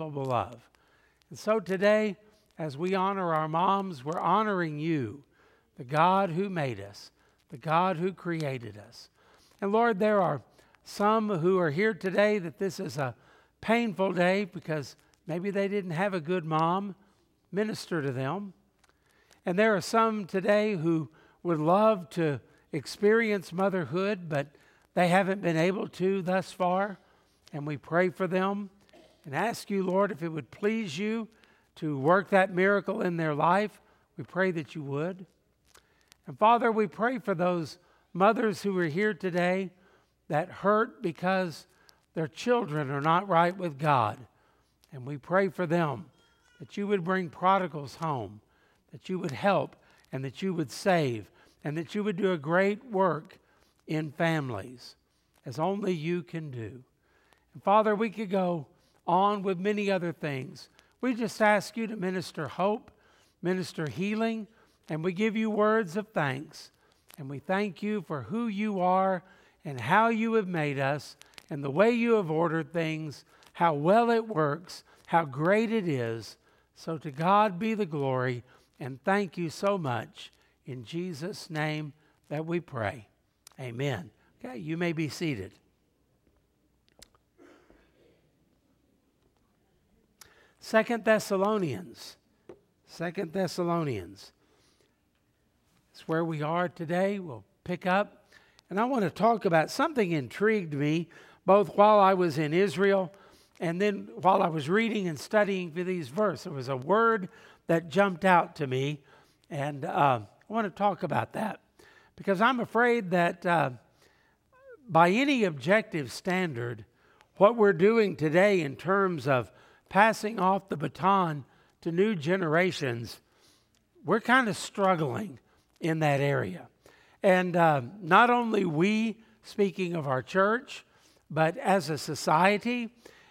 of. And so today, as we honor our moms, we're honoring you, the God who made us, the God who created us. And Lord, there are some who are here today that this is a painful day because maybe they didn't have a good mom minister to them. And there are some today who would love to experience motherhood, but they haven't been able to thus far. And we pray for them and ask you, Lord, if it would please you to work that miracle in their life. We pray that you would. And Father, we pray for those mothers who are here today that hurt because their children are not right with God. And we pray for them that you would bring prodigals home, that you would help, and that you would save, and that you would do a great work in families as only you can do. And Father, we could go on with many other things. We just ask you to minister hope, minister healing, and we give you words of thanks. And we thank you for who you are and how you have made us and the way you have ordered things, how well it works, how great it is. So to God be the glory, and thank you so much. In Jesus' name that we pray. Amen. Okay, you may be seated. Second Thessalonians. Second Thessalonians. It's where we are today. We'll pick up. And I want to talk about something intrigued me both while I was in Israel and then while I was reading and studying these verses. There was a word that jumped out to me, and uh, I want to talk about that because I'm afraid that uh, by any objective standard, what we're doing today in terms of passing off the baton to new generations, we're kind of struggling in that area. And uh, not only we, speaking of our church, but as a society,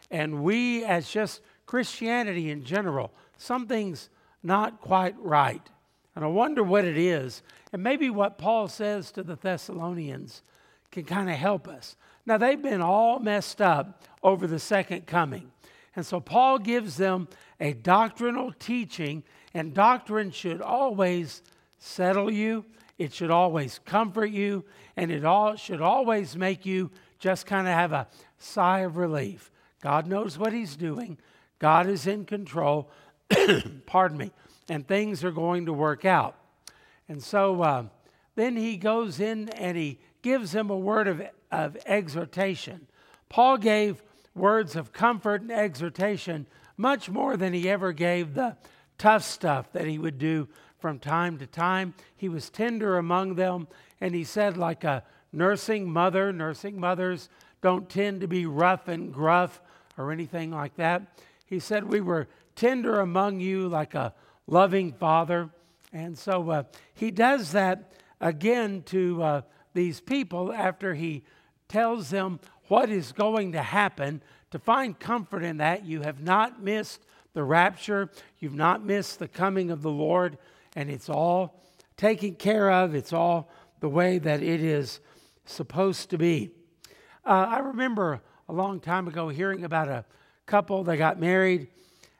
and we as just Christianity in general, something's not quite right. And I wonder what it is. And maybe what Paul says to the Thessalonians can kind of help us. Now, they've been all messed up over the second coming. And so Paul gives them a doctrinal teaching, and doctrine should always settle you, it should always comfort you, and it all should always make you just kind of have a sigh of relief. God knows what He's doing, God is in control, pardon me, and things are going to work out. And so uh, then he goes in and he gives them a word of, of exhortation. Paul gave words of comfort and exhortation much more than he ever gave the tough stuff that he would do from time to time. He was tender among them, and he said, like a nursing mother, nursing mothers don't tend to be rough and gruff or anything like that. He said, We were tender among you like a loving father. And so uh, he does that again to uh, these people after he tells them what is going to happen. To find comfort in that, you have not missed the rapture, you've not missed the coming of the Lord, and it's all taken care of. It's all the way that it is supposed to be. Uh, I remember a long time ago hearing about a couple that got married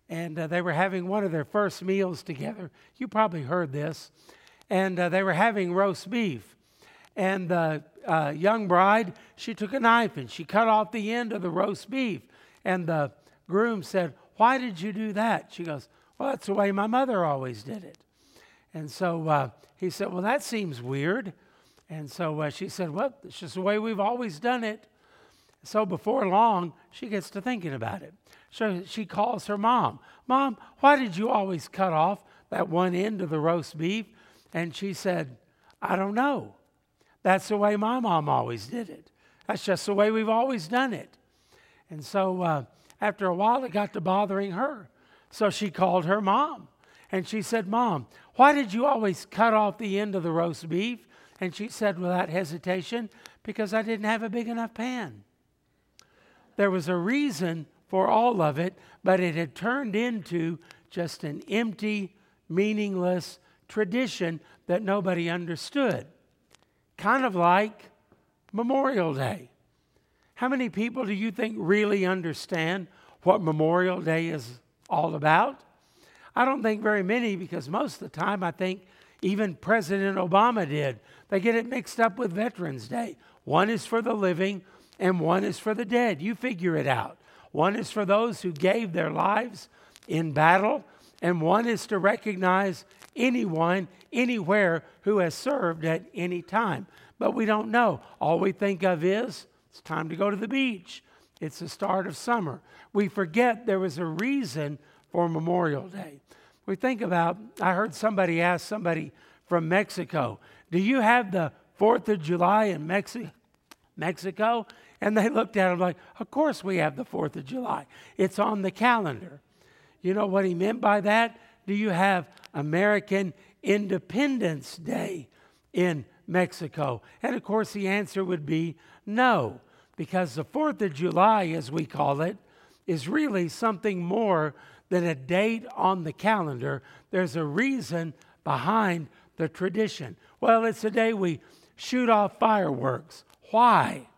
and uh, they were having one of their first meals together. You probably heard this. And uh, they were having roast beef. And the uh, young bride, she took a knife and she cut off the end of the roast beef. And the groom said, Why did you do that? She goes, Well, that's the way my mother always did it. And so uh, he said, Well, that seems weird. And so uh, she said, Well, it's just the way we've always done it. So before long, she gets to thinking about it. So she calls her mom. Mom, why did you always cut off that one end of the roast beef? And she said, I don't know. That's the way my mom always did it. That's just the way we've always done it. And so uh, after a while, it got to bothering her. So she called her mom. And she said, Mom, why did you always cut off the end of the roast beef? And she said without hesitation, Because I didn't have a big enough pan. There was a reason for all of it, but it had turned into just an empty, meaningless tradition that nobody understood. Kind of like Memorial Day. How many people do you think really understand what Memorial Day is all about? I don't think very many because most of the time I think even President Obama did. They get it mixed up with Veterans Day. One is for the living and one is for the dead. You figure it out. One is for those who gave their lives in battle, and one is to recognize anyone, anywhere who has served at any time. But we don't know. All we think of is it's time to go to the beach. It's the start of summer. We forget there was a reason for Memorial Day. We think about, I heard somebody ask somebody from Mexico, Do you have the 4th of July in Mexi- Mexico? And they looked at him like, Of course we have the 4th of July. It's on the calendar. You know what he meant by that? Do you have American Independence Day in Mexico? And of course, the answer would be no, because the 4th of July, as we call it, is really something more than a date on the calendar. There's a reason behind the tradition. Well, it's the day we shoot off fireworks. Why?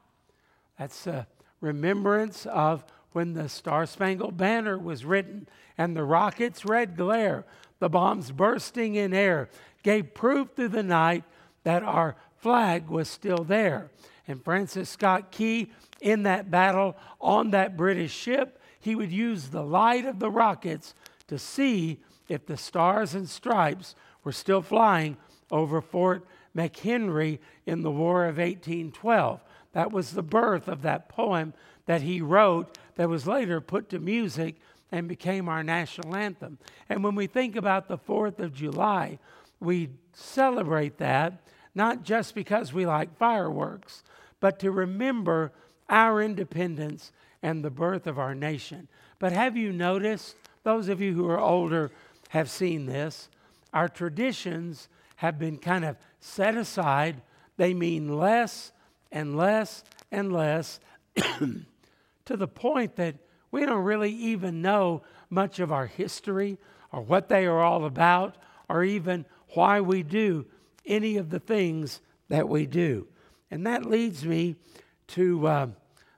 That's a remembrance of when the Star Spangled Banner was written and the rocket's red glare, the bombs bursting in air, gave proof through the night that our flag was still there. And Francis Scott Key, in that battle on that British ship, he would use the light of the rockets to see if the stars and stripes were still flying over Fort McHenry in the War of 1812. That was the birth of that poem that he wrote that was later put to music and became our national anthem. And when we think about the 4th of July, we celebrate that not just because we like fireworks, but to remember our independence and the birth of our nation. But have you noticed, those of you who are older have seen this, our traditions have been kind of set aside. They mean less and less and less to the point that we don't really even know much of our history or what they are all about or even why we do any of the things that we do. And that leads me to uh,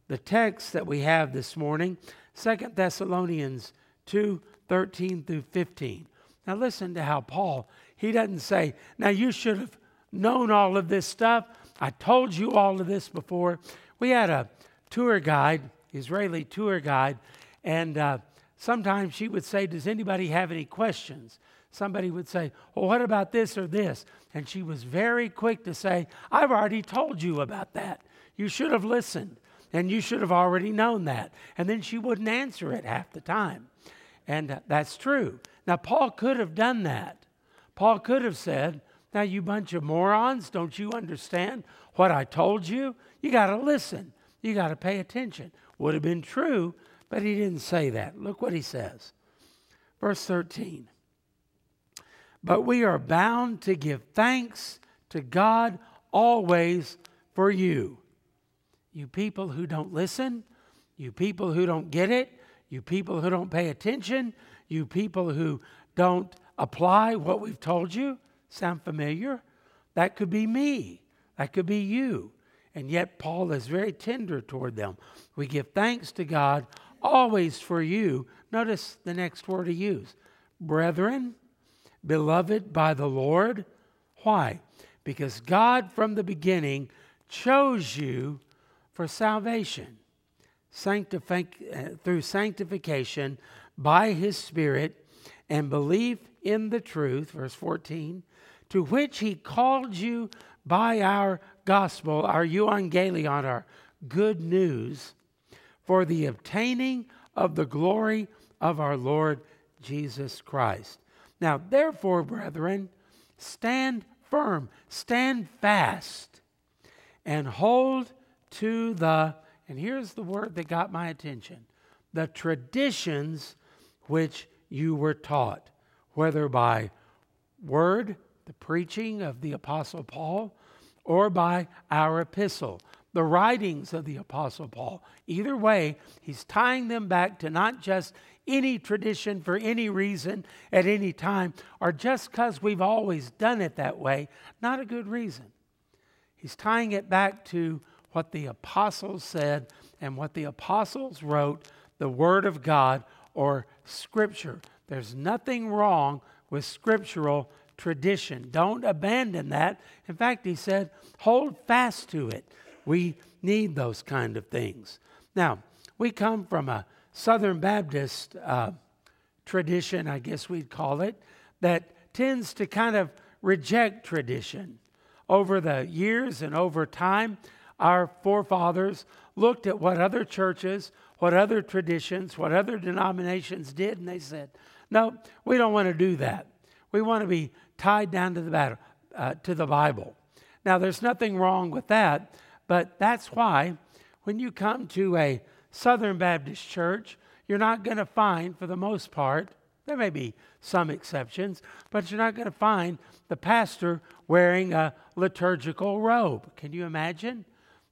the text that we have this morning, Second Thessalonians 2 13 through 15. Now, listen to how Paul, he doesn't say, Now you should have known all of this stuff. I told you all of this before. We had a tour guide, Israeli tour guide, and uh, sometimes she would say, Does anybody have any questions? Somebody would say, Well, what about this or this? And she was very quick to say, I've already told you about that. You should have listened, and you should have already known that. And then she wouldn't answer it half the time. And uh, that's true. Now, Paul could have done that. Paul could have said, Now, you bunch of morons, don't you understand what I told you? You got to listen. You got to pay attention. Would have been true, but he didn't say that. Look what he says. Verse 13. But we are bound to give thanks to God always for you. You people who don't listen, you people who don't get it, you people who don't pay attention, you people who don't apply what we've told you. Sound familiar? That could be me. That could be you. And yet, Paul is very tender toward them. We give thanks to God always for you. Notice the next word he used brethren, beloved by the Lord. Why? Because God from the beginning chose you for salvation uh, through sanctification by his Spirit and belief in the truth, verse 14, to which he called you by our gospel, our euangelion, our good news, for the obtaining of the glory of our Lord Jesus Christ. Now, therefore, brethren, stand firm, stand fast, and hold to the, and here's the word that got my attention the traditions which you were taught, whether by word, the preaching of the Apostle Paul, or by our epistle, the writings of the Apostle Paul. Either way, he's tying them back to not just any tradition for any reason at any time, or just because we've always done it that way, not a good reason. He's tying it back to what the apostles said and what the apostles wrote the Word of God or Scripture. There's nothing wrong with scriptural tradition. Don't abandon that. In fact, he said, hold fast to it. We need those kind of things. Now, we come from a Southern Baptist uh, tradition, I guess we'd call it, that tends to kind of reject tradition. Over the years and over time, our forefathers looked at what other churches, what other traditions, what other denominations did, and they said, no, we don't want to do that. We want to be tied down to the, battle, uh, to the Bible. Now, there's nothing wrong with that, but that's why when you come to a Southern Baptist church, you're not going to find, for the most part, there may be some exceptions, but you're not going to find the pastor wearing a liturgical robe. Can you imagine?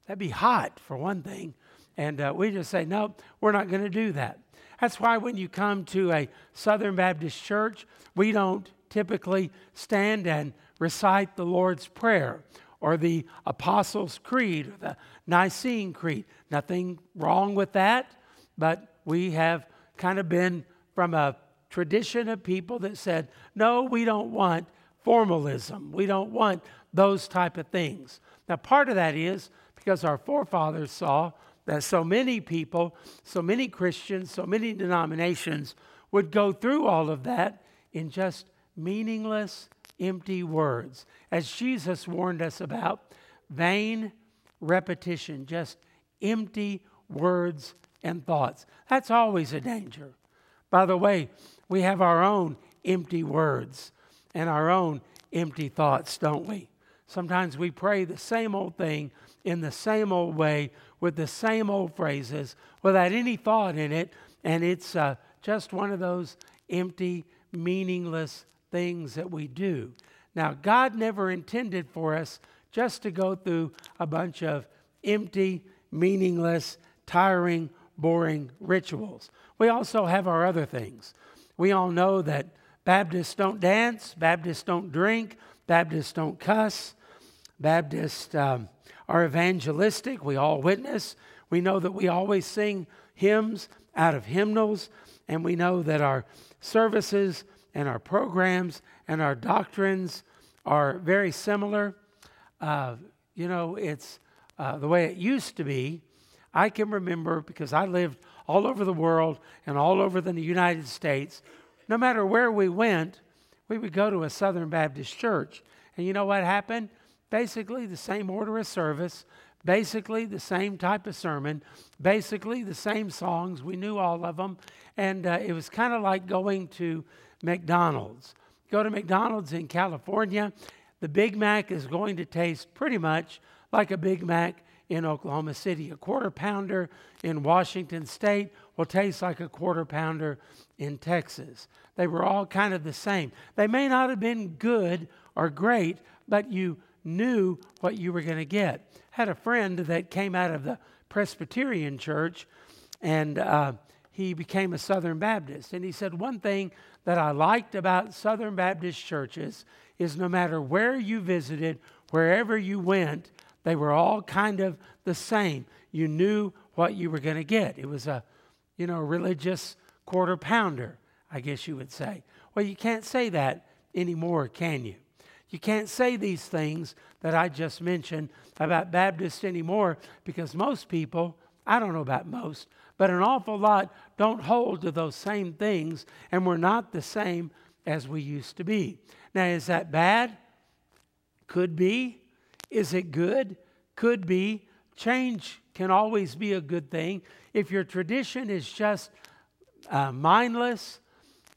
That'd be hot, for one thing. And uh, we just say, no, we're not going to do that. That's why when you come to a Southern Baptist church, we don't typically stand and recite the Lord's Prayer or the Apostles' Creed or the Nicene Creed. Nothing wrong with that, but we have kind of been from a tradition of people that said, no, we don't want formalism. We don't want those type of things. Now, part of that is because our forefathers saw that so many people, so many Christians, so many denominations would go through all of that in just meaningless, empty words. As Jesus warned us about, vain repetition, just empty words and thoughts. That's always a danger. By the way, we have our own empty words and our own empty thoughts, don't we? Sometimes we pray the same old thing in the same old way with the same old phrases without any thought in it, and it's uh, just one of those empty, meaningless things that we do. Now, God never intended for us just to go through a bunch of empty, meaningless, tiring, boring rituals. We also have our other things. We all know that Baptists don't dance, Baptists don't drink, Baptists don't cuss, Baptists um, are evangelistic. We all witness. We know that we always sing hymns out of hymnals, and we know that our services and our programs and our doctrines are very similar. Uh, you know, it's uh, the way it used to be. I can remember because I lived all over the world and all over the United States. No matter where we went, we would go to a Southern Baptist church. And you know what happened? basically the same order of service, basically the same type of sermon, basically the same songs. We knew all of them. And uh, it was kind of like going to McDonald's. Go to McDonald's in California, the Big Mac is going to taste pretty much like a Big Mac in Oklahoma City. A quarter pounder in Washington State will taste like a quarter pounder in Texas. They were all kind of the same. They may not have been good or great, but you knew what you were going to get. Had a friend that came out of the Presbyterian church, and uh, he became a Southern Baptist. And he said, One thing that I liked about Southern Baptist churches is no matter where you visited, wherever you went, they were all kind of the same. You knew what you were going to get. It was a, you know, religious quarter pounder, I guess you would say. Well, you can't say that anymore, can you? You can't say these things that I just mentioned about Baptists anymore because most people, I don't know about most, but an awful lot don't hold to those same things, and we're not the same as we used to be. Now, is that bad? Could be. Is it good? Could be. Change can always be a good thing. If your tradition is just uh, mindless,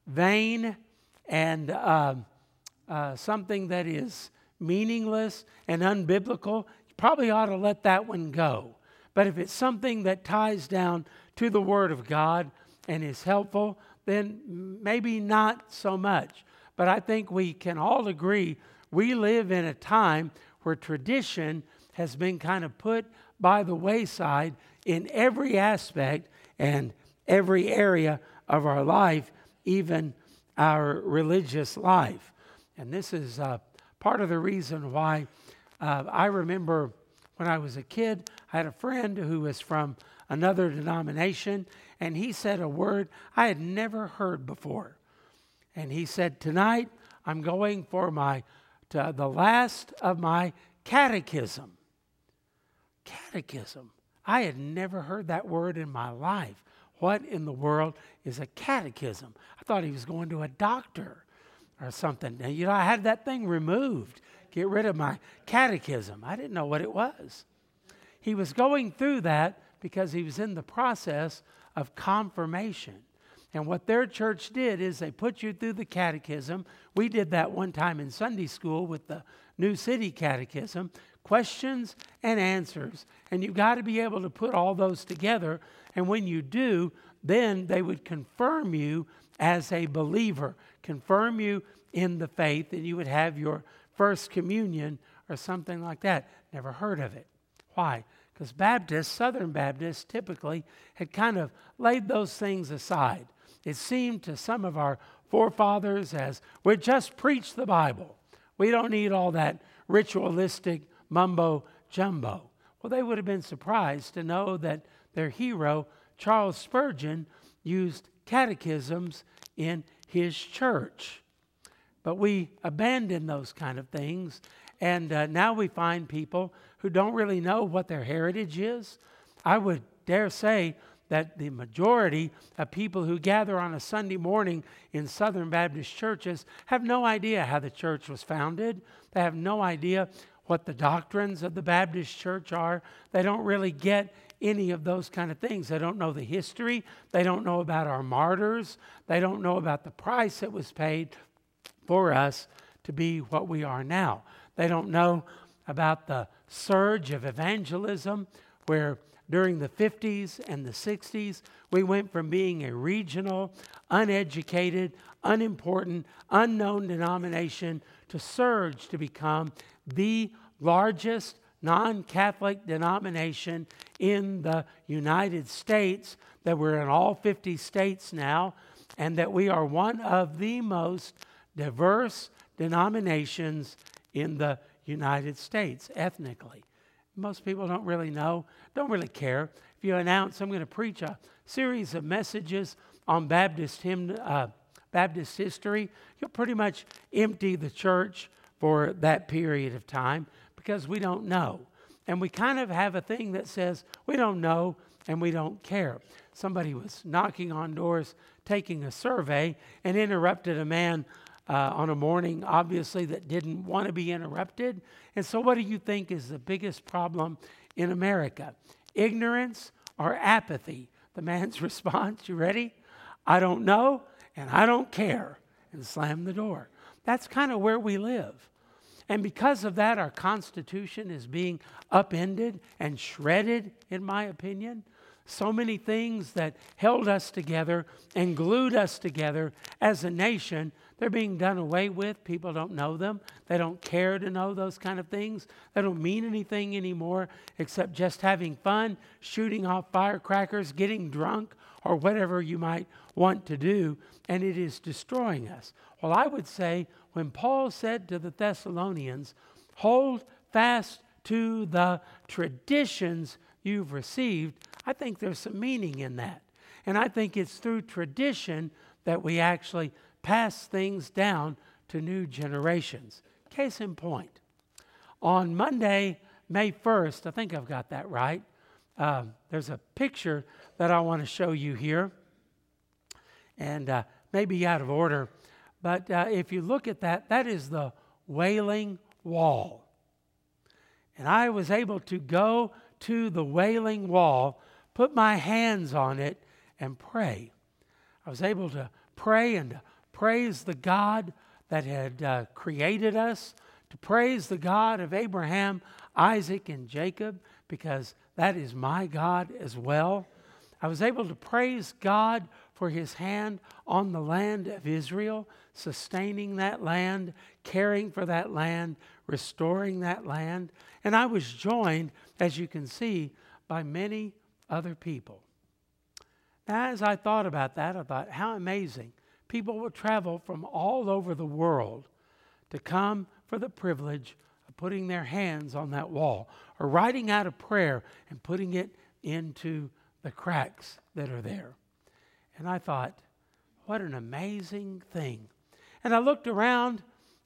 vain, and uh, uh, something that is meaningless and unbiblical, you probably ought to let that one go. But if it's something that ties down to the Word of God and is helpful, then maybe not so much. But I think we can all agree we live in a time where tradition has been kind of put by the wayside in every aspect and every area of our life, even our religious life. And this is uh, part of the reason why uh, I remember when I was a kid, I had a friend who was from another denomination, and he said a word I had never heard before. And he said, Tonight I'm going for my the last of my catechism. Catechism. I had never heard that word in my life. What in the world is a catechism? I thought he was going to a doctor or something. You know, I had that thing removed, get rid of my catechism. I didn't know what it was. He was going through that because he was in the process of confirmation. And what their church did is they put you through the catechism. We did that one time in Sunday school with the New City Catechism questions and answers. And you've got to be able to put all those together. And when you do, then they would confirm you as a believer, confirm you in the faith, and you would have your first communion or something like that. Never heard of it. Why? Because Baptists, Southern Baptists, typically had kind of laid those things aside. It seemed to some of our forefathers as we just preach the Bible. We don't need all that ritualistic mumbo jumbo. Well, they would have been surprised to know that their hero, Charles Spurgeon, used catechisms in his church. But we abandon those kind of things, and uh, now we find people who don't really know what their heritage is. I would dare say that the majority of people who gather on a Sunday morning in Southern Baptist churches have no idea how the church was founded. They have no idea what the doctrines of the Baptist church are. They don't really get any of those kind of things. They don't know the history. They don't know about our martyrs. They don't know about the price that was paid for us to be what we are now. They don't know about the surge of evangelism where during the 50s and the 60s, we went from being a regional, uneducated, unimportant, unknown denomination to surge to become the largest non Catholic denomination in the United States, that we're in all 50 states now, and that we are one of the most diverse denominations in the United States ethnically. Most people don't really know, don't really care. If you announce, I'm going to preach a series of messages on Baptist, hymn, uh, Baptist history, you'll pretty much empty the church for that period of time because we don't know. And we kind of have a thing that says we don't know and we don't care. Somebody was knocking on doors, taking a survey, and interrupted a man uh, on a morning, obviously, that didn't want to be interrupted. And so, what do you think is the biggest problem in America? Ignorance or apathy? The man's response, you ready? I don't know and I don't care, and slam the door. That's kind of where we live. And because of that, our Constitution is being upended and shredded, in my opinion. So many things that held us together and glued us together as a nation they're being done away with. People don't know them. They don't care to know those kind of things. They don't mean anything anymore except just having fun, shooting off firecrackers, getting drunk, or whatever you might want to do. And it is destroying us. Well, I would say when Paul said to the Thessalonians, hold fast to the traditions you've received, I think there's some meaning in that. And I think it's through tradition that we actually pass things down to new generations. Case in point, on Monday, May 1st, I think I've got that right, uh, there's a picture that I want to show you here. And uh, maybe out of order, but uh, if you look at that, that is the Wailing Wall. And I was able to go to the Wailing Wall, put my hands on it, and pray. I was able to pray and to praise the God that had uh, created us, to praise the God of Abraham, Isaac, and Jacob, because that is my God as well. I was able to praise God for his hand on the land of Israel, sustaining that land, caring for that land, restoring that land. And I was joined, as you can see, by many other people. Now, as I thought about that, I thought, how amazing people will travel from all over the world to come for the privilege of putting their hands on that wall or writing out a prayer and putting it into the cracks that are there. And I thought, what an amazing thing. And I looked around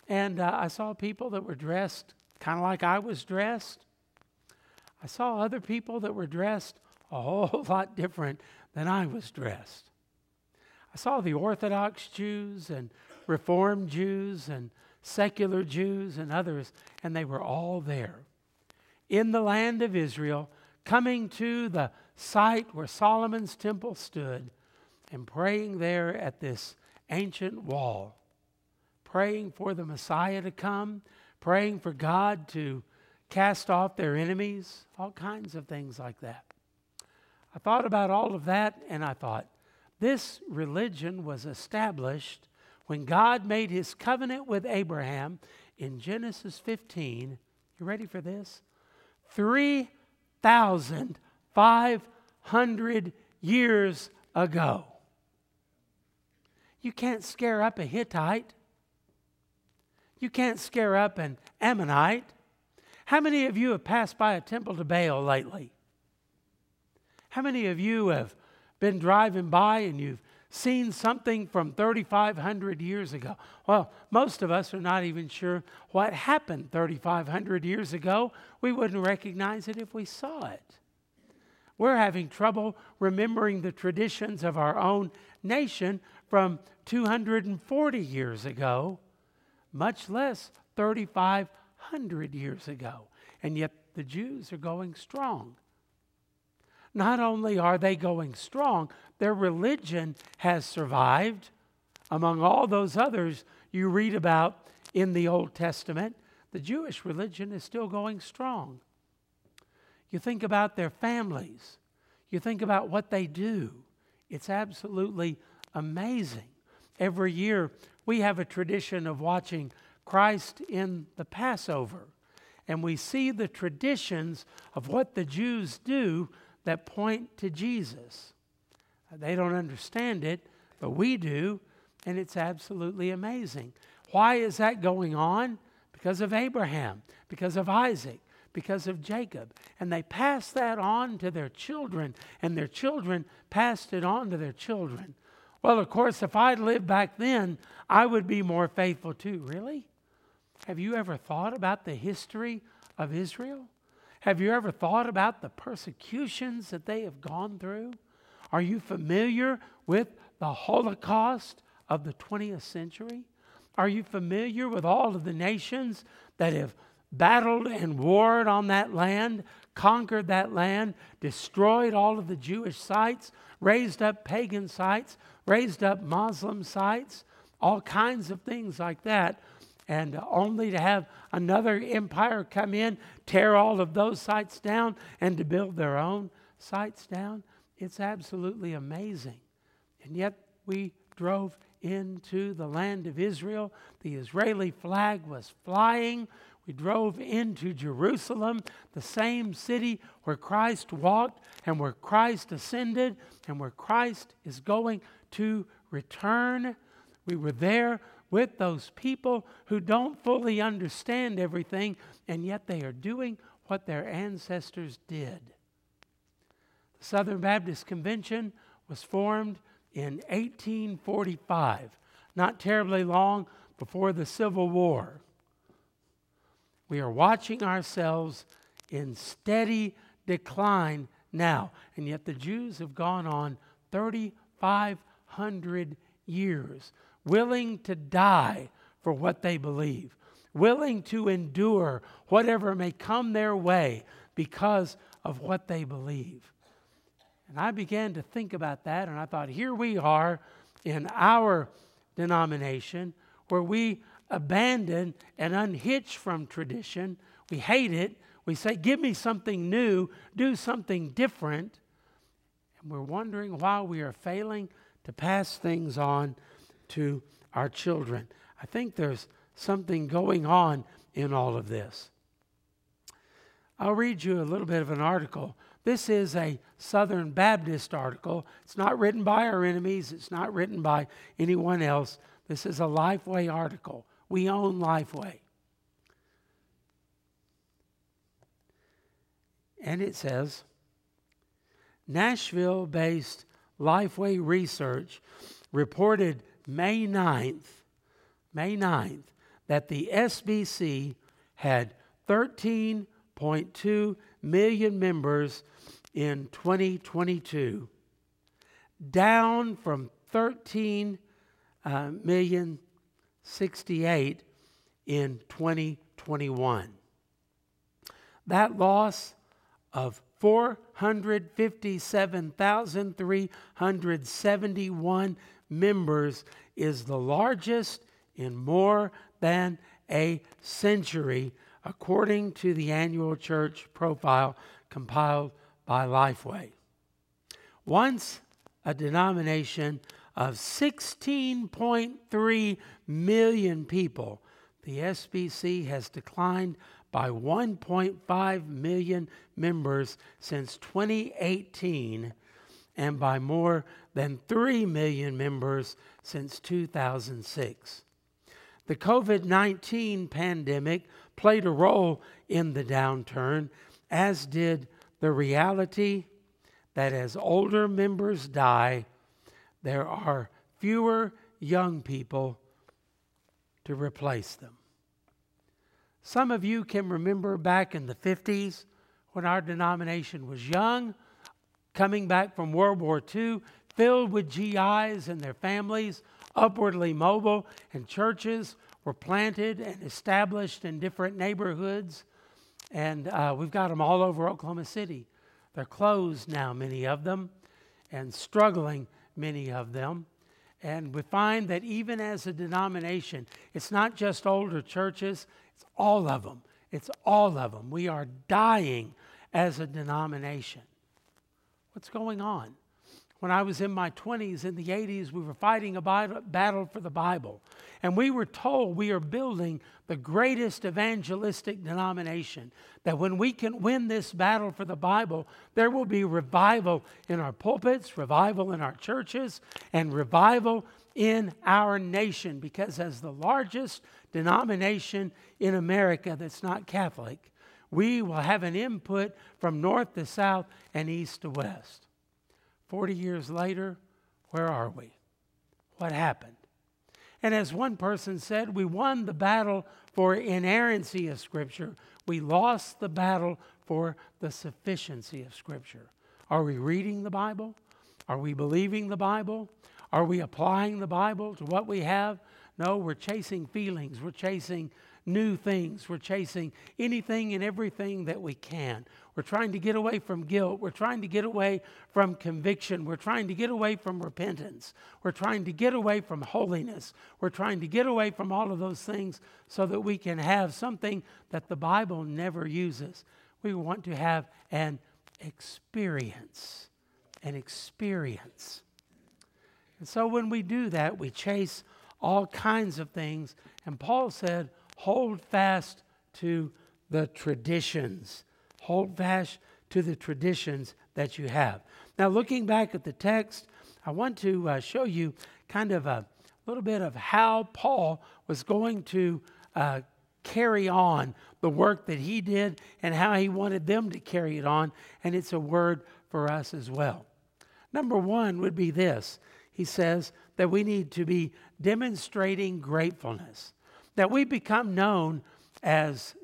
and uh, I saw people that were dressed kind of like I was dressed. I saw other people that were dressed a whole lot different than I was dressed. I saw the Orthodox Jews and Reformed Jews and secular Jews and others, and they were all there in the land of Israel, coming to the site where Solomon's temple stood and praying there at this ancient wall, praying for the Messiah to come, praying for God to cast off their enemies, all kinds of things like that. I thought about all of that and I thought, this religion was established when God made his covenant with Abraham in Genesis 15. You ready for this? 3,500 years ago. You can't scare up a Hittite. You can't scare up an Ammonite. How many of you have passed by a temple to Baal lately? How many of you have been driving by and you've seen something from 3,500 years ago? Well, most of us are not even sure what happened 3,500 years ago. We wouldn't recognize it if we saw it. We're having trouble remembering the traditions of our own nation from 240 years ago, much less 3,500 years ago. And yet the Jews are going strong. Not only are they going strong, their religion has survived among all those others you read about in the Old Testament. The Jewish religion is still going strong. You think about their families, you think about what they do. It's absolutely amazing. Every year, we have a tradition of watching Christ in the Passover, and we see the traditions of what the Jews do that point to Jesus. They don't understand it, but we do, and it's absolutely amazing. Why is that going on? Because of Abraham, because of Isaac, because of Jacob. And they passed that on to their children, and their children passed it on to their children. Well, of course, if I'd lived back then, I would be more faithful too. Really? Have you ever thought about the history of Israel? Have you ever thought about the persecutions that they have gone through? Are you familiar with the Holocaust of the 20th century? Are you familiar with all of the nations that have battled and warred on that land, conquered that land, destroyed all of the Jewish sites, raised up pagan sites, raised up Muslim sites, all kinds of things like that? And only to have another empire come in, tear all of those sites down, and to build their own sites down. It's absolutely amazing. And yet we drove into the land of Israel. The Israeli flag was flying. We drove into Jerusalem, the same city where Christ walked and where Christ ascended and where Christ is going to return. We were there with those people who don't fully understand everything, and yet they are doing what their ancestors did. The Southern Baptist Convention was formed in 1845, not terribly long before the Civil War. We are watching ourselves in steady decline now, and yet the Jews have gone on 3,500 years willing to die for what they believe, willing to endure whatever may come their way because of what they believe. And I began to think about that, and I thought, here we are in our denomination where we abandon and unhitch from tradition. We hate it. We say, give me something new, do something different. And we're wondering why we are failing to pass things on to our children. I think there's something going on in all of this. I'll read you a little bit of an article. This is a Southern Baptist article. It's not written by our enemies, it's not written by anyone else. This is a Lifeway article. We own Lifeway. And it says Nashville based Lifeway Research reported May 9th, May 9th, that the SBC had 13.2 million members in 2022, down from 13 uh, million 68 in 2021. That loss of 457,371 members is the largest in more than a century, according to the annual church profile compiled by Lifeway. Once a denomination of 16.3 million people, the SBC has declined by 1.5 million members since 2018 and by more than 3 million members since 2006. The COVID 19 pandemic played a role in the downturn, as did the reality that as older members die, there are fewer young people to replace them. Some of you can remember back in the 50s when our denomination was young, coming back from World War II, filled with GIs and their families, upwardly mobile, and churches were planted and established in different neighborhoods. And uh, we've got them all over Oklahoma City. They're closed now, many of them, and struggling, many of them. And we find that even as a denomination, it's not just older churches, it's all of them. It's all of them. We are dying as a denomination. What's going on? When I was in my 20s, in the 80s, we were fighting a battle for the Bible. And we were told we are building the greatest evangelistic denomination. That when we can win this battle for the Bible, there will be revival in our pulpits, revival in our churches, and revival in our nation. Because as the largest denomination in America that's not Catholic, we will have an input from north to south and east to west. 40 years later, where are we? What happened? And as one person said, we won the battle for inerrancy of Scripture. We lost the battle for the sufficiency of Scripture. Are we reading the Bible? Are we believing the Bible? Are we applying the Bible to what we have? No, we're chasing feelings. We're chasing new things. We're chasing anything and everything that we can. We're trying to get away from guilt. We're trying to get away from conviction. We're trying to get away from repentance. We're trying to get away from holiness. We're trying to get away from all of those things so that we can have something that the Bible never uses. We want to have an experience. An experience. And so when we do that, we chase all kinds of things. And Paul said, hold fast to the traditions. Hold fast to the traditions that you have. Now, looking back at the text, I want to uh, show you kind of a little bit of how Paul was going to uh, carry on the work that he did and how he wanted them to carry it on. And it's a word for us as well. Number one would be this he says that we need to be demonstrating gratefulness that we become known as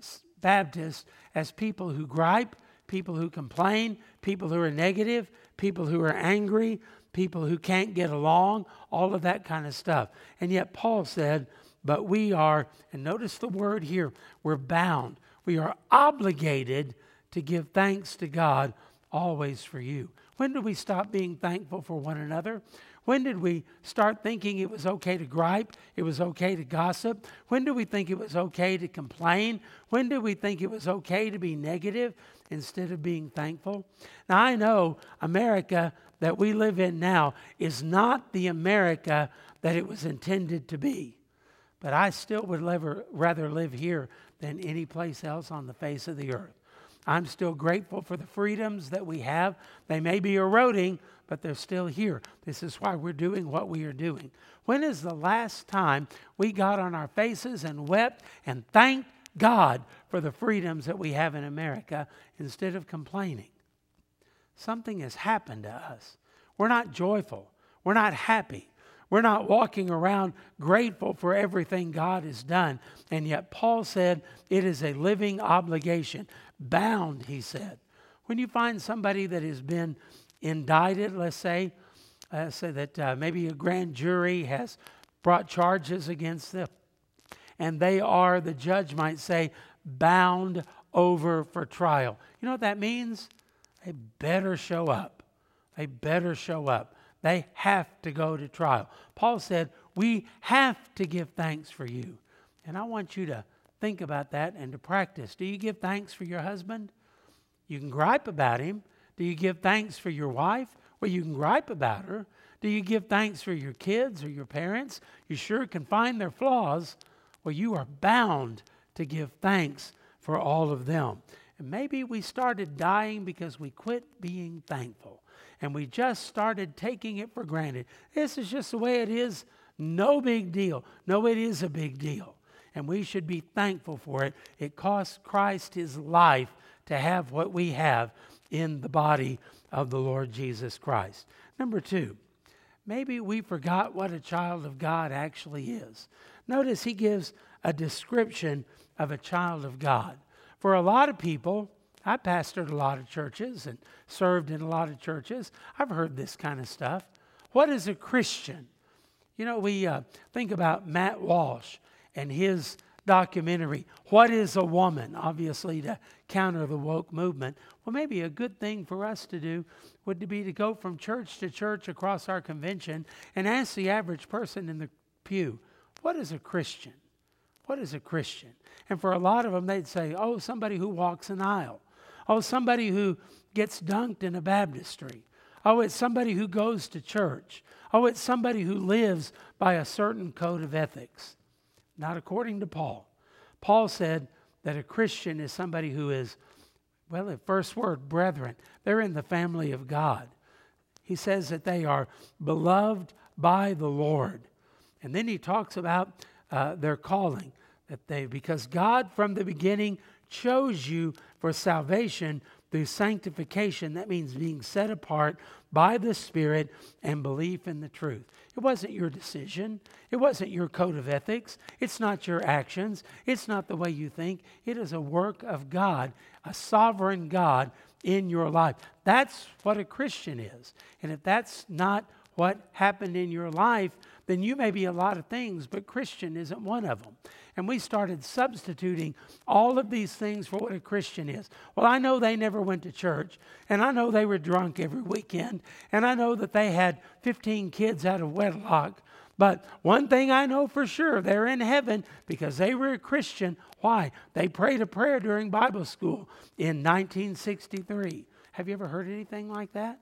Baptists as people who gripe, people who complain, people who are negative, people who are angry, people who can't get along, all of that kind of stuff. And yet Paul said, but we are, and notice the word here, we're bound. We are obligated to give thanks to God always for you. When do we stop being thankful for one another? When did we start thinking it was okay to gripe? It was okay to gossip? When did we think it was okay to complain? When did we think it was okay to be negative instead of being thankful? Now, I know America that we live in now is not the America that it was intended to be. But I still would rather live here than any place else on the face of the earth. I'm still grateful for the freedoms that we have. They may be eroding, but they're still here. This is why we're doing what we are doing. When is the last time we got on our faces and wept and thanked God for the freedoms that we have in America instead of complaining? Something has happened to us. We're not joyful. We're not happy. We're not walking around grateful for everything God has done. And yet, Paul said it is a living obligation. Bound, he said. When you find somebody that has been indicted, let's say, uh, say that uh, maybe a grand jury has brought charges against them, and they are, the judge might say, bound over for trial. You know what that means? They better show up. They better show up. They have to go to trial. Paul said, We have to give thanks for you. And I want you to think about that and to practice. Do you give thanks for your husband? You can gripe about him. Do you give thanks for your wife? Well, you can gripe about her. Do you give thanks for your kids or your parents? You sure can find their flaws. Well, you are bound to give thanks for all of them. And maybe we started dying because we quit being thankful and we just started taking it for granted. This is just the way it is. No big deal. No, it is a big deal. And we should be thankful for it. It cost Christ his life to have what we have in the body of the Lord Jesus Christ. Number two, maybe we forgot what a child of God actually is. Notice he gives a description of a child of God. For a lot of people, I pastored a lot of churches and served in a lot of churches. I've heard this kind of stuff. What is a Christian? You know, we uh, think about Matt Walsh and his documentary, What is a Woman? Obviously, to counter the woke movement. Well, maybe a good thing for us to do would be to go from church to church across our convention and ask the average person in the pew, What is a Christian? What is a Christian? And for a lot of them, they'd say, Oh, somebody who walks an aisle. Oh, somebody who gets dunked in a baptistry. Oh, it's somebody who goes to church. Oh, it's somebody who lives by a certain code of ethics. Not according to Paul. Paul said that a Christian is somebody who is, well, the first word, brethren. They're in the family of God. He says that they are beloved by the Lord. And then he talks about uh, their calling, that they, because God from the beginning chose you for salvation through sanctification. That means being set apart by the Spirit and belief in the truth. It wasn't your decision. It wasn't your code of ethics. It's not your actions. It's not the way you think. It is a work of God, a sovereign God in your life. That's what a Christian is. And if that's not what happened in your life, then you may be a lot of things, but Christian isn't one of them. And we started substituting all of these things for what a Christian is. Well, I know they never went to church, and I know they were drunk every weekend, and I know that they had 15 kids out of wedlock. But one thing I know for sure, they're in heaven because they were a Christian. Why? They prayed a prayer during Bible school in 1963. Have you ever heard anything like that?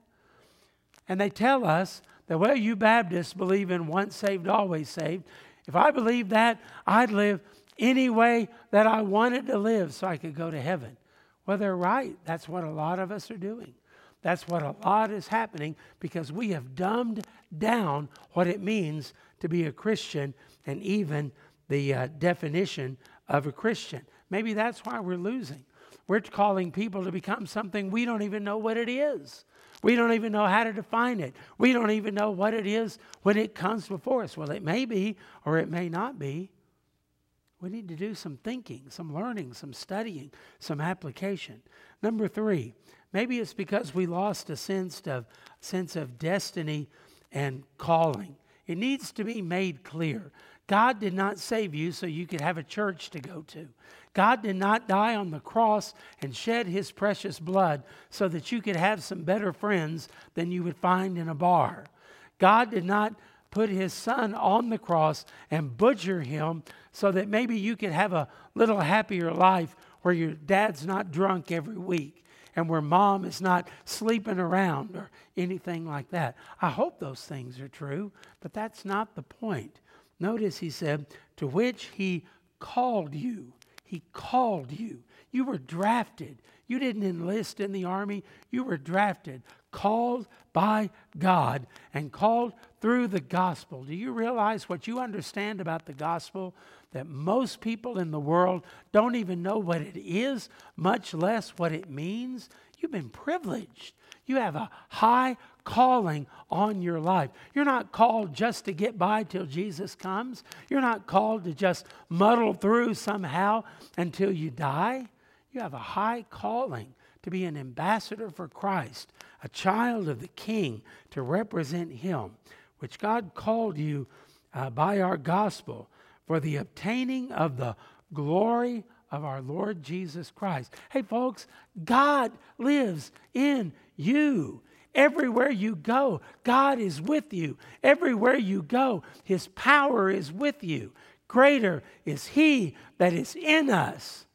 And they tell us that, well, you Baptists believe in once saved, always saved. If I believed that, I'd live any way that I wanted to live so I could go to heaven. Well, they're right. That's what a lot of us are doing. That's what a lot is happening because we have dumbed down what it means to be a Christian and even the uh, definition of a Christian. Maybe that's why we're losing. We're calling people to become something we don't even know what it is. We don't even know how to define it. We don't even know what it is when it comes before us. Well, it may be or it may not be. We need to do some thinking, some learning, some studying, some application. Number three, maybe it's because we lost a sense of, sense of destiny and calling. It needs to be made clear. God did not save you so you could have a church to go to. God did not die on the cross and shed his precious blood so that you could have some better friends than you would find in a bar. God did not put his son on the cross and butcher him so that maybe you could have a little happier life where your dad's not drunk every week and where mom is not sleeping around or anything like that. I hope those things are true, but that's not the point. Notice he said, to which he called you. He called you. You were drafted. You didn't enlist in the army, you were drafted, called by God, and called through the gospel. Do you realize what you understand about the gospel? That most people in the world don't even know what it is, much less what it means. You've been privileged. You have a high calling on your life. You're not called just to get by till Jesus comes. You're not called to just muddle through somehow until you die. You have a high calling to be an ambassador for Christ, a child of the King to represent Him, which God called you uh, by our gospel for the obtaining of the glory of our Lord Jesus Christ. Hey, folks, God lives in you. Everywhere you go, God is with you. Everywhere you go, His power is with you. Greater is He that is in us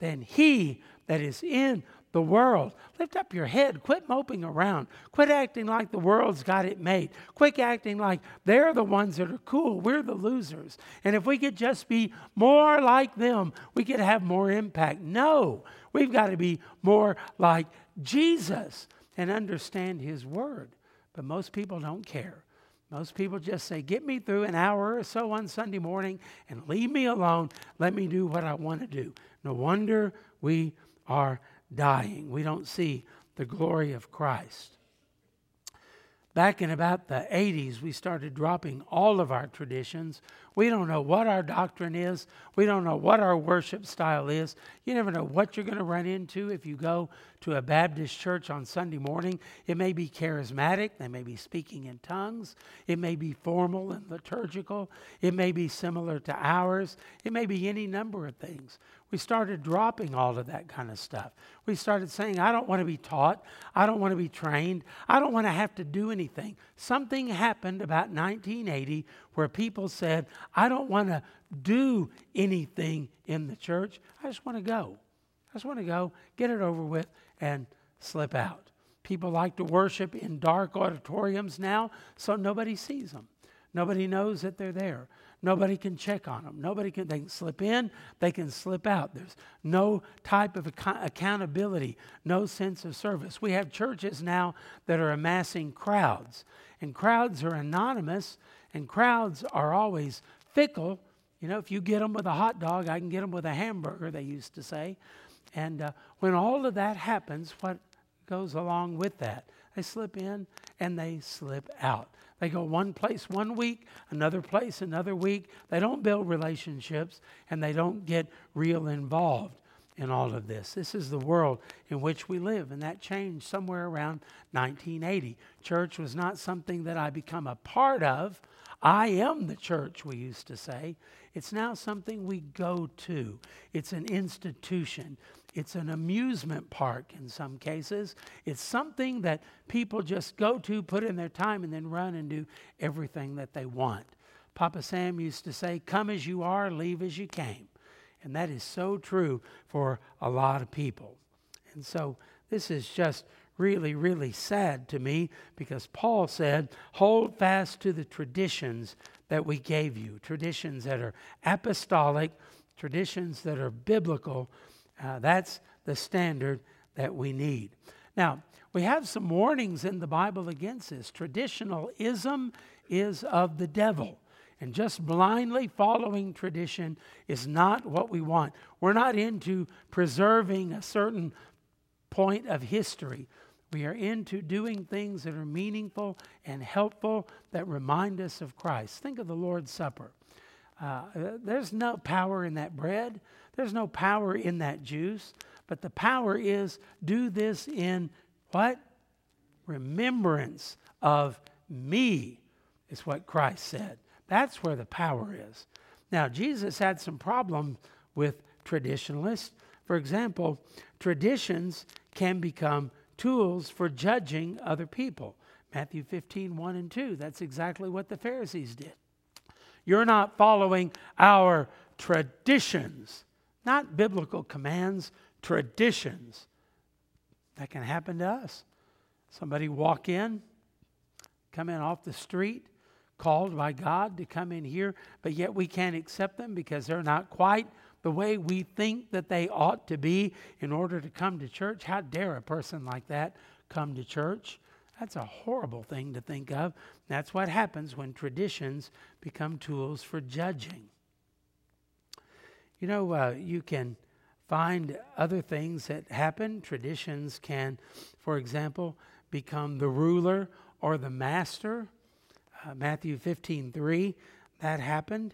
than He that is in the world. Lift up your head. Quit moping around. Quit acting like the world's got it made. Quit acting like they're the ones that are cool. We're the losers. And if we could just be more like them, we could have more impact. No, we've got to be more like Jesus and understand His Word. But most people don't care. Most people just say, Get me through an hour or so on Sunday morning and leave me alone. Let me do what I want to do. No wonder we are dying. We don't see the glory of Christ. Back in about the 80s, we started dropping all of our traditions. We don't know what our doctrine is. We don't know what our worship style is. You never know what you're going to run into if you go to a Baptist church on Sunday morning. It may be charismatic, they may be speaking in tongues, it may be formal and liturgical, it may be similar to ours, it may be any number of things we started dropping all of that kind of stuff. We started saying, I don't want to be taught. I don't want to be trained. I don't want to have to do anything. Something happened about 1980 where people said, I don't want to do anything in the church. I just want to go. I just want to go, get it over with, and slip out. People like to worship in dark auditoriums now, so nobody sees them. Nobody knows that they're there. Nobody can check on them. Nobody can, they can slip in, they can slip out. There's no type of ac- accountability, no sense of service. We have churches now that are amassing crowds, and crowds are anonymous, and crowds are always fickle. You know, if you get them with a hot dog, I can get them with a hamburger, they used to say. And uh, when all of that happens, what goes along with that? They slip in and they slip out. They go one place one week, another place another week. They don't build relationships and they don't get real involved in all of this. This is the world in which we live, and that changed somewhere around 1980. Church was not something that I become a part of. I am the church, we used to say. It's now something we go to, it's an institution. It's an amusement park in some cases. It's something that people just go to, put in their time, and then run and do everything that they want. Papa Sam used to say, Come as you are, leave as you came. And that is so true for a lot of people. And so this is just really, really sad to me because Paul said, Hold fast to the traditions that we gave you, traditions that are apostolic, traditions that are biblical uh, that's the standard that we need. Now, we have some warnings in the Bible against this. Traditionalism is of the devil. And just blindly following tradition is not what we want. We're not into preserving a certain point of history. We are into doing things that are meaningful and helpful that remind us of Christ. Think of the Lord's Supper. Uh, there's no power in that bread. There's no power in that juice, but the power is do this in what? Remembrance of me, is what Christ said. That's where the power is. Now, Jesus had some problem with traditionalists. For example, traditions can become tools for judging other people. Matthew 15, 1 and 2. That's exactly what the Pharisees did. You're not following our traditions not biblical commands, traditions. That can happen to us. Somebody walk in, come in off the street, called by God to come in here, but yet we can't accept them because they're not quite the way we think that they ought to be in order to come to church. How dare a person like that come to church? That's a horrible thing to think of. That's what happens when traditions become tools for judging. You know, uh, you can find other things that happen. Traditions can, for example, become the ruler or the master. Uh, Matthew 15 3, that happened.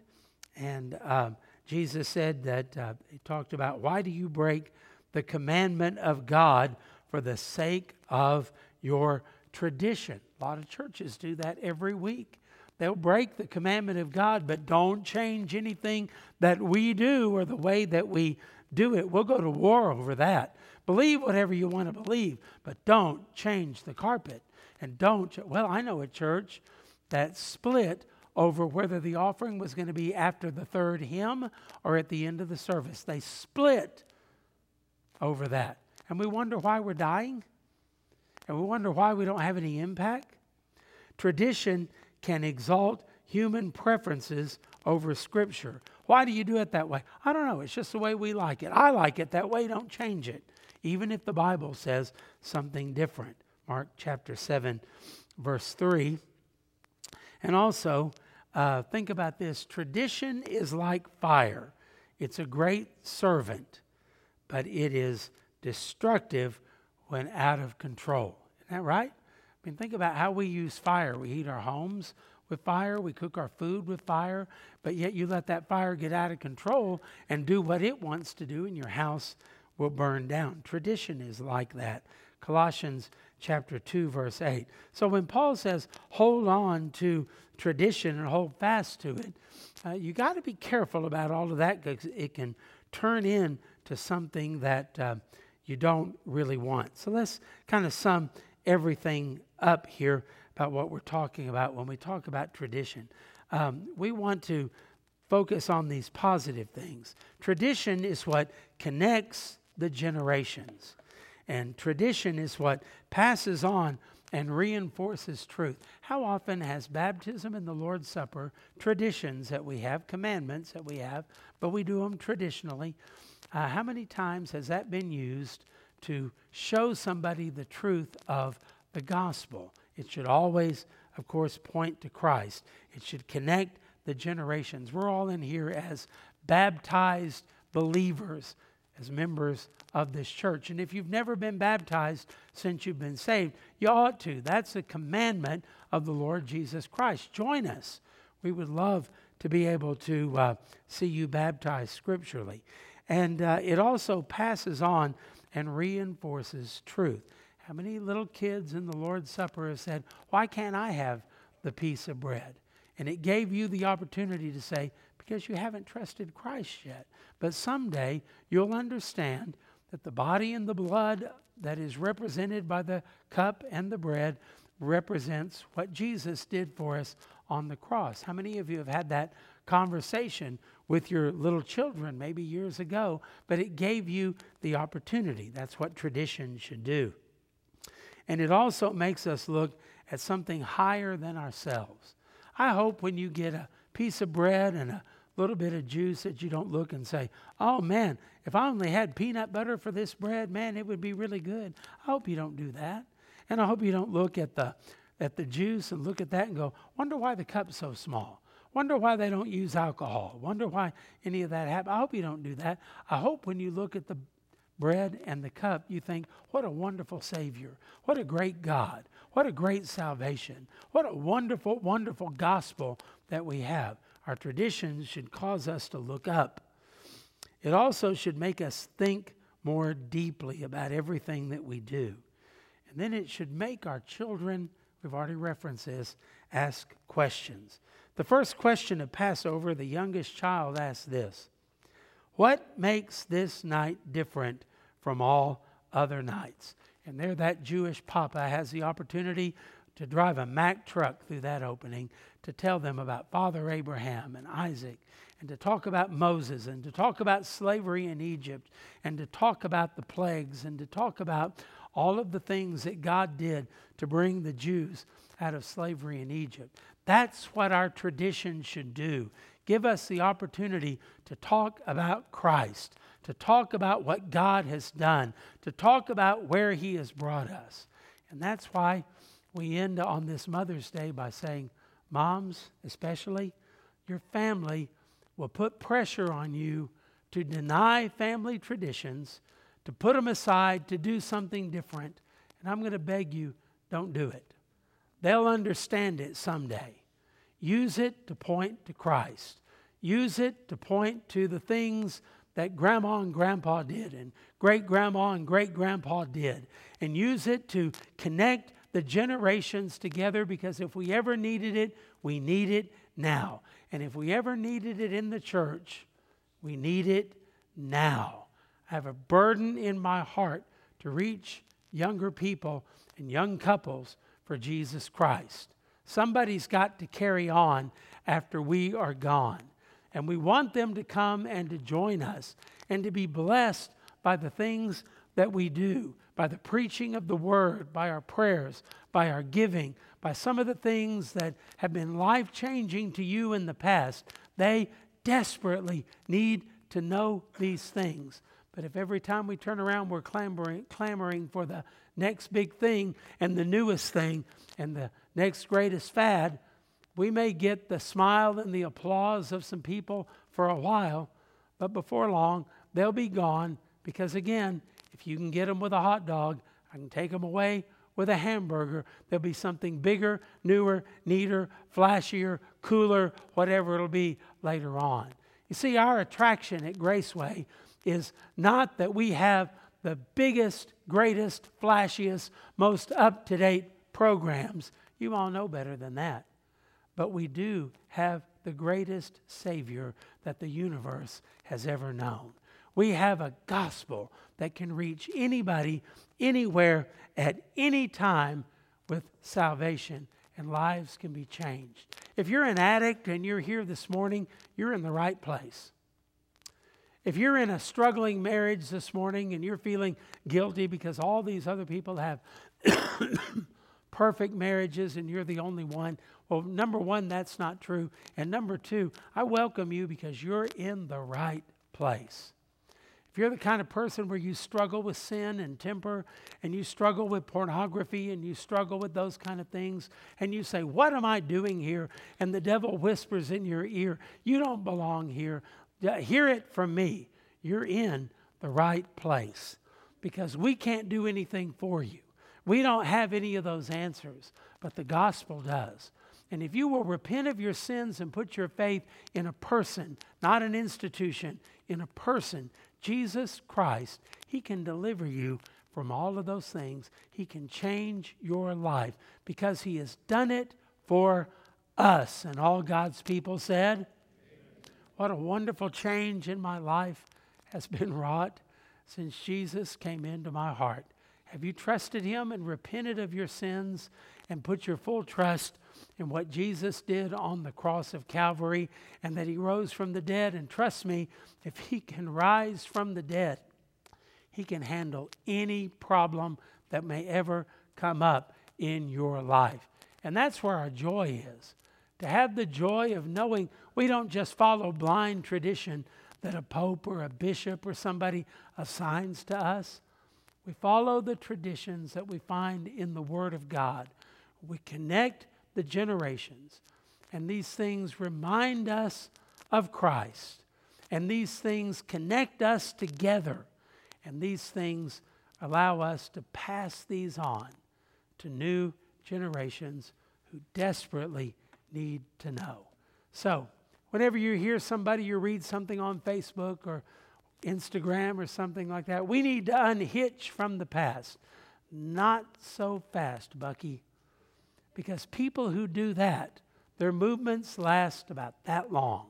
And um, Jesus said that uh, he talked about why do you break the commandment of God for the sake of your tradition? A lot of churches do that every week. They'll break the commandment of God, but don't change anything that we do or the way that we do it. We'll go to war over that. Believe whatever you want to believe, but don't change the carpet. And don't, well, I know a church that split over whether the offering was going to be after the third hymn or at the end of the service. They split over that. And we wonder why we're dying. And we wonder why we don't have any impact. Tradition can exalt human preferences over Scripture. Why do you do it that way? I don't know. It's just the way we like it. I like it that way. Don't change it, even if the Bible says something different. Mark chapter 7, verse 3. And also, uh, think about this tradition is like fire, it's a great servant, but it is destructive when out of control. Isn't that right? I mean, think about how we use fire. We heat our homes with fire, we cook our food with fire, but yet you let that fire get out of control and do what it wants to do, and your house will burn down. Tradition is like that. Colossians chapter 2, verse 8. So when Paul says, hold on to tradition and hold fast to it, uh, you got to be careful about all of that because it can turn into something that uh, you don't really want. So let's kind of sum everything up here about what we're talking about when we talk about tradition. Um, we want to focus on these positive things. Tradition is what connects the generations, and tradition is what passes on and reinforces truth. How often has baptism and the Lord's Supper traditions that we have, commandments that we have, but we do them traditionally? Uh, how many times has that been used to show somebody the truth of the gospel. It should always, of course, point to Christ. It should connect the generations. We're all in here as baptized believers, as members of this church. And if you've never been baptized since you've been saved, you ought to. That's a commandment of the Lord Jesus Christ. Join us. We would love to be able to uh, see you baptized scripturally. And uh, it also passes on and reinforces truth. How many little kids in the Lord's Supper have said, Why can't I have the piece of bread? And it gave you the opportunity to say, Because you haven't trusted Christ yet. But someday you'll understand that the body and the blood that is represented by the cup and the bread represents what Jesus did for us on the cross. How many of you have had that conversation with your little children maybe years ago, but it gave you the opportunity. That's what tradition should do. And it also makes us look at something higher than ourselves. I hope when you get a piece of bread and a little bit of juice that you don't look and say, oh man, if I only had peanut butter for this bread, man, it would be really good. I hope you don't do that. And I hope you don't look at the, at the juice and look at that and go, wonder why the cup's so small. Wonder why they don't use alcohol. Wonder why any of that happens. I hope you don't do that. I hope when you look at the bread and the cup, you think, what a wonderful Savior. What a great God. What a great salvation. What a wonderful, wonderful gospel that we have. Our traditions should cause us to look up. It also should make us think more deeply about everything that we do. And then it should make our children, we've already referenced this, ask questions. The first question of Passover, the youngest child asked this What makes this night different from all other nights? And there, that Jewish papa has the opportunity to drive a Mack truck through that opening to tell them about Father Abraham and Isaac, and to talk about Moses, and to talk about slavery in Egypt, and to talk about the plagues, and to talk about all of the things that God did to bring the Jews out of slavery in Egypt. That's what our tradition should do. Give us the opportunity to talk about Christ, to talk about what God has done, to talk about where He has brought us. And that's why we end on this Mother's Day by saying, Moms, especially, your family will put pressure on you to deny family traditions, to put them aside, to do something different. And I'm going to beg you, don't do it. they'll understand it someday. Use it to point to Christ. Use it to point to the things that grandma and grandpa did, and great grandma and great grandpa did. And use it to connect the generations together because if we ever needed it, we need it now. And if we ever needed it in the church, we need it now. I have a burden in my heart to reach younger people and young couples for Jesus Christ. Somebody's got to carry on after we are gone. And we want them to come and to join us and to be blessed by the things that we do, by the preaching of the word, by our prayers, by our giving, by some of the things that have been life changing to you in the past. They desperately need to know these things. But if every time we turn around we're clamoring, clamoring for the next big thing and the newest thing and the next greatest fad, we may get the smile and the applause of some people for a while, but before long, they'll be gone because, again, if you can get them with a hot dog, I can take them away with a hamburger. There'll be something bigger, newer, neater, flashier, cooler, whatever it'll be later on. You see, our attraction at Graceway is not that we have the biggest, greatest, flashiest, most up to date programs. You all know better than that. But we do have the greatest Savior that the universe has ever known. We have a gospel that can reach anybody, anywhere, at any time with salvation, and lives can be changed. If you're an addict and you're here this morning, you're in the right place. If you're in a struggling marriage this morning and you're feeling guilty because all these other people have perfect marriages and you're the only one, well, number one, that's not true. And number two, I welcome you because you're in the right place. If you're the kind of person where you struggle with sin and temper, and you struggle with pornography, and you struggle with those kind of things, and you say, What am I doing here? And the devil whispers in your ear, You don't belong here. Hear it from me. You're in the right place because we can't do anything for you. We don't have any of those answers, but the gospel does. And if you will repent of your sins and put your faith in a person, not an institution, in a person, Jesus Christ, He can deliver you from all of those things. He can change your life because He has done it for us. And all God's people said, What a wonderful change in my life has been wrought since Jesus came into my heart. Have you trusted Him and repented of your sins and put your full trust in what Jesus did on the cross of Calvary and that He rose from the dead? And trust me, if He can rise from the dead, He can handle any problem that may ever come up in your life. And that's where our joy is. To have the joy of knowing we don't just follow blind tradition that a pope or a bishop or somebody assigns to us we follow the traditions that we find in the Word of God. We connect the generations. And these things remind us of Christ. And these things connect us together. And these things allow us to pass these on to new generations who desperately need to know. So, whenever you hear somebody, you read something on Facebook or Instagram or something like that. We need to unhitch from the past. Not so fast, Bucky. Because people who do that, their movements last about that long.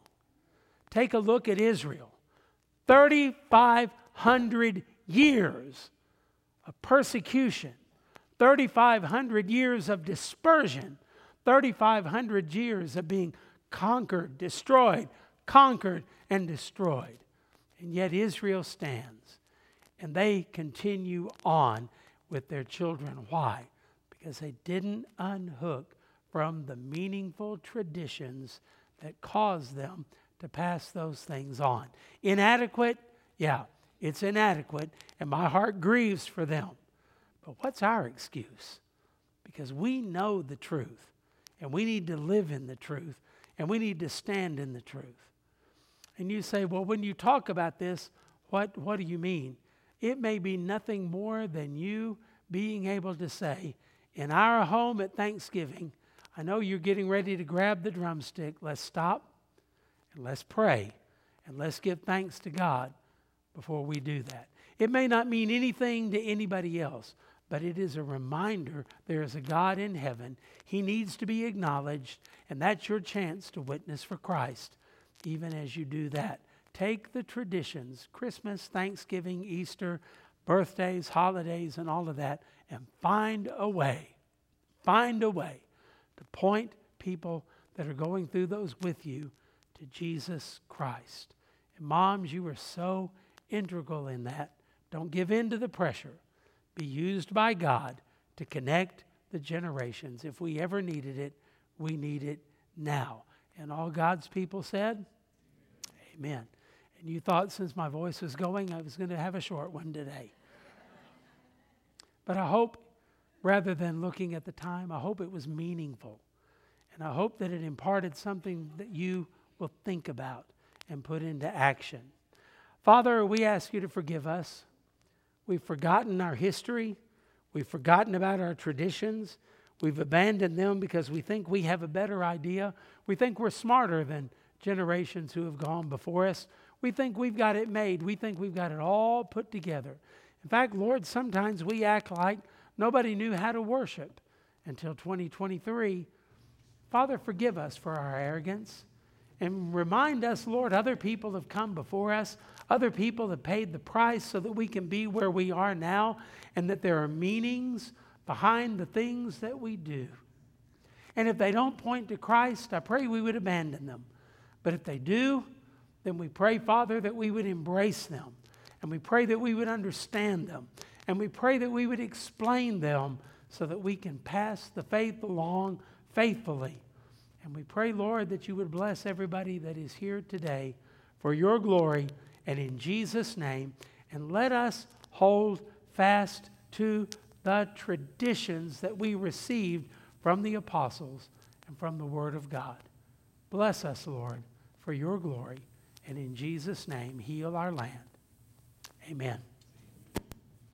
Take a look at Israel 3,500 years of persecution, 3,500 years of dispersion, 3,500 years of being conquered, destroyed, conquered, and destroyed. And yet Israel stands. And they continue on with their children. Why? Because they didn't unhook from the meaningful traditions that caused them to pass those things on. Inadequate? Yeah, it's inadequate, and my heart grieves for them. But what's our excuse? Because we know the truth, and we need to live in the truth, and we need to stand in the truth. And you say, well, when you talk about this, what, what do you mean? It may be nothing more than you being able to say, in our home at Thanksgiving, I know you're getting ready to grab the drumstick. Let's stop and let's pray and let's give thanks to God before we do that. It may not mean anything to anybody else, but it is a reminder there is a God in heaven. He needs to be acknowledged, and that's your chance to witness for Christ, even as you do that. Take the traditions Christmas, Thanksgiving, Easter, birthdays, holidays, and all of that, and find a way, find a way to point people that are going through those with you to Jesus Christ. And moms, you are so integral in that. Don't give in to the pressure. Be used by God to connect the generations. If we ever needed it, we need it now. And all God's people said, Amen. And you thought since my voice was going, I was going to have a short one today. But I hope, rather than looking at the time, I hope it was meaningful. And I hope that it imparted something that you will think about and put into action. Father, we ask you to forgive us. We've forgotten our history. We've forgotten about our traditions. We've abandoned them because we think we have a better idea. We think we're smarter than generations who have gone before us. We think we've got it made. We think we've got it all put together. In fact, Lord, sometimes we act like nobody knew how to worship until 2023. Father, forgive us for our arrogance and remind us, Lord, other people have come before us. Other people have paid the price so that we can be where we are now and that there are meanings behind the things that we do. And if they don't point to Christ, I pray we would abandon them. But if they do, then we pray, Father, that we would embrace them. And we pray that we would understand them. And we pray that we would explain them so that we can pass the faith along faithfully. And we pray, Lord, that you would bless everybody that is here today for your glory and in Jesus' name. And let us hold fast to the traditions that we received from the apostles and from the Word of God. Bless us, Lord, for your glory. And in Jesus' name, heal our land. Amen.